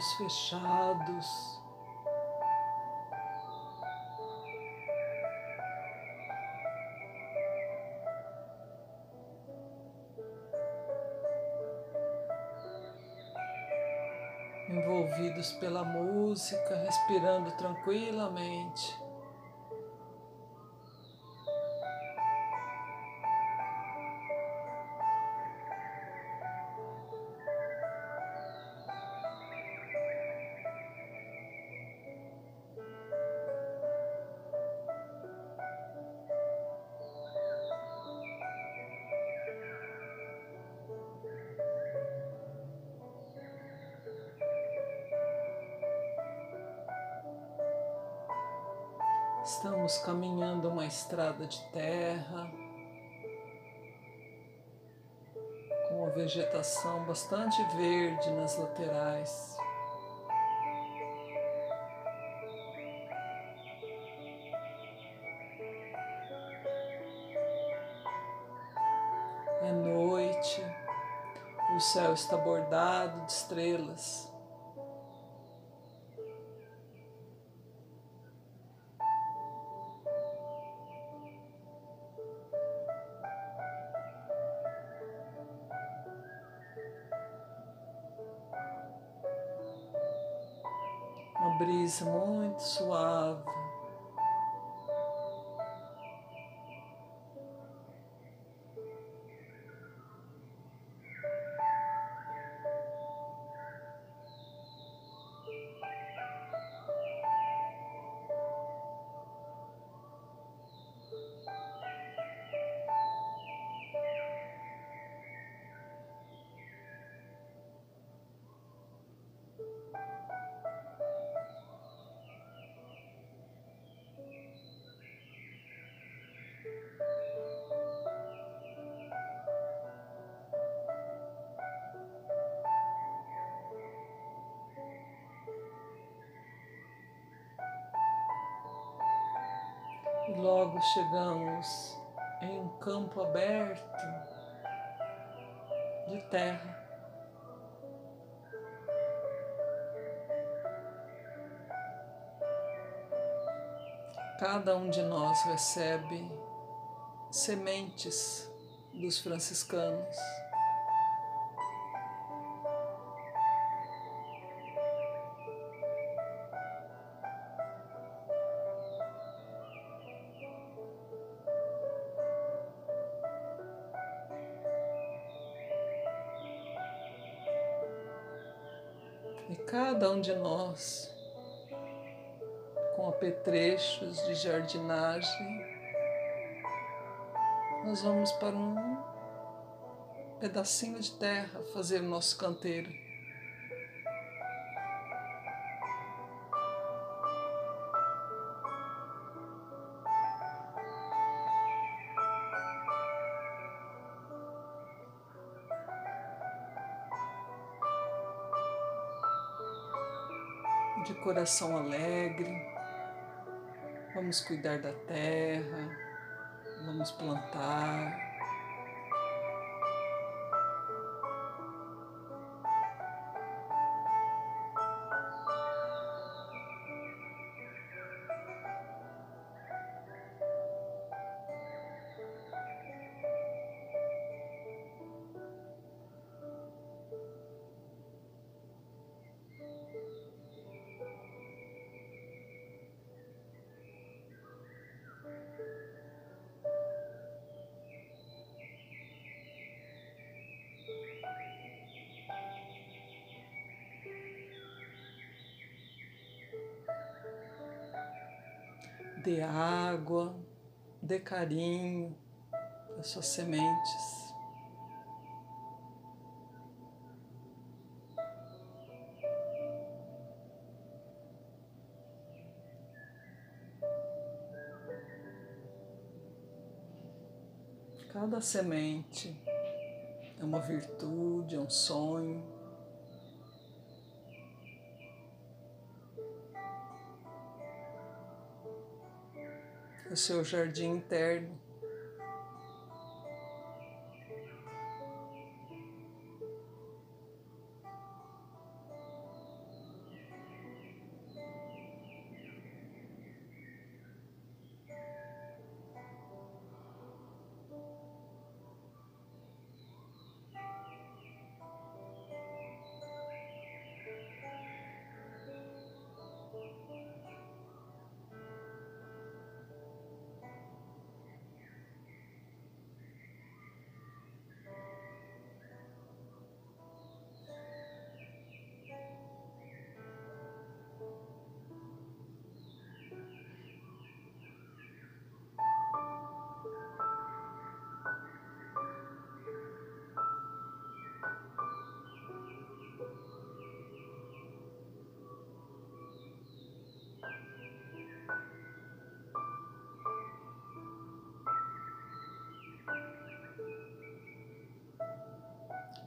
olhos fechados. Envolvidos pela música, respirando tranquilamente. Estamos caminhando uma estrada de terra com uma vegetação bastante verde nas laterais. É noite, o céu está bordado de estrelas. Brisa muito suave. E logo chegamos em um campo aberto de terra. Cada um de nós recebe sementes dos franciscanos. E cada um de nós, com apetrechos de jardinagem, nós vamos para um pedacinho de terra fazer o nosso canteiro. de coração alegre, vamos cuidar da terra, vamos plantar. Dê água, dê carinho às suas sementes. Cada semente é uma virtude, é um sonho. O seu jardim interno.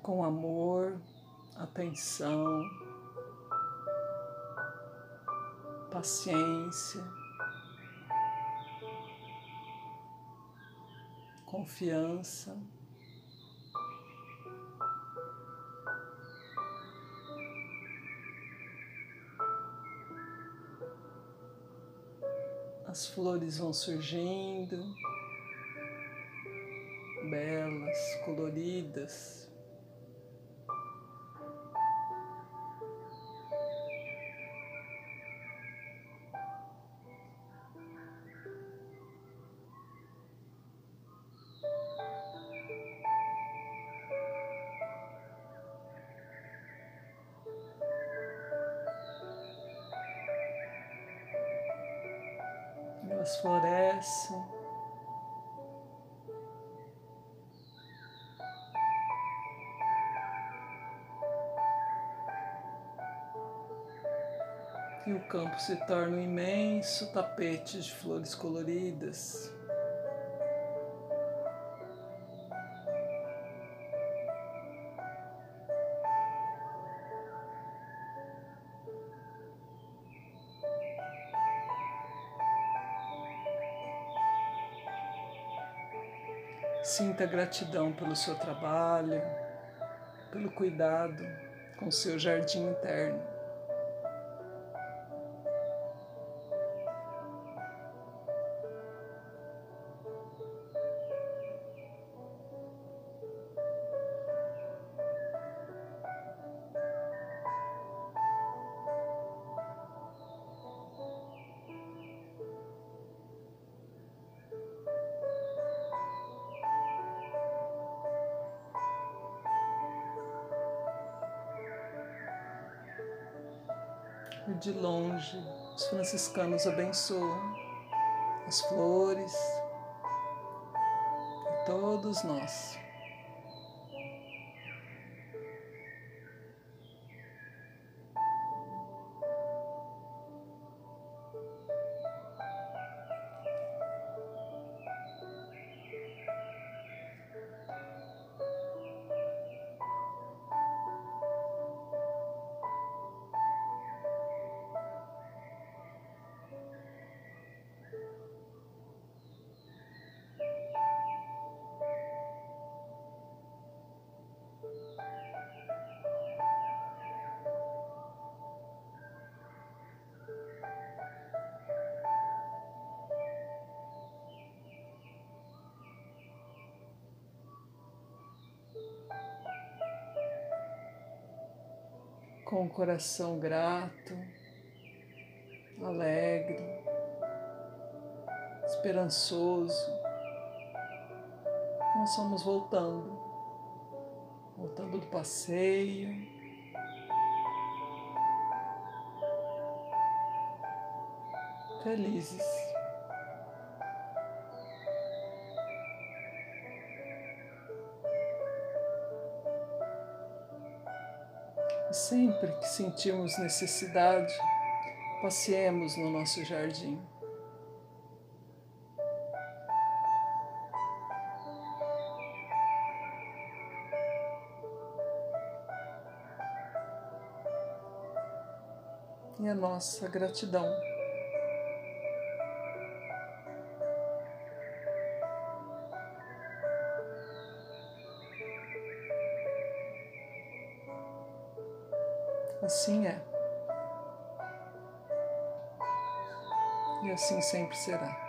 Com amor, atenção, paciência, confiança. As flores vão surgindo, belas, coloridas. Elas florescem. E o campo se torna um imenso tapete de flores coloridas. Sinta gratidão pelo seu trabalho, pelo cuidado com o seu jardim interno. E de longe, os franciscanos abençoam as flores e todos nós. Com o coração grato, alegre, esperançoso. Nós vamos voltando, voltando do passeio. Felizes. Sempre que sentirmos necessidade, passeemos no nosso jardim. E a nossa gratidão. Assim é. E assim sempre será.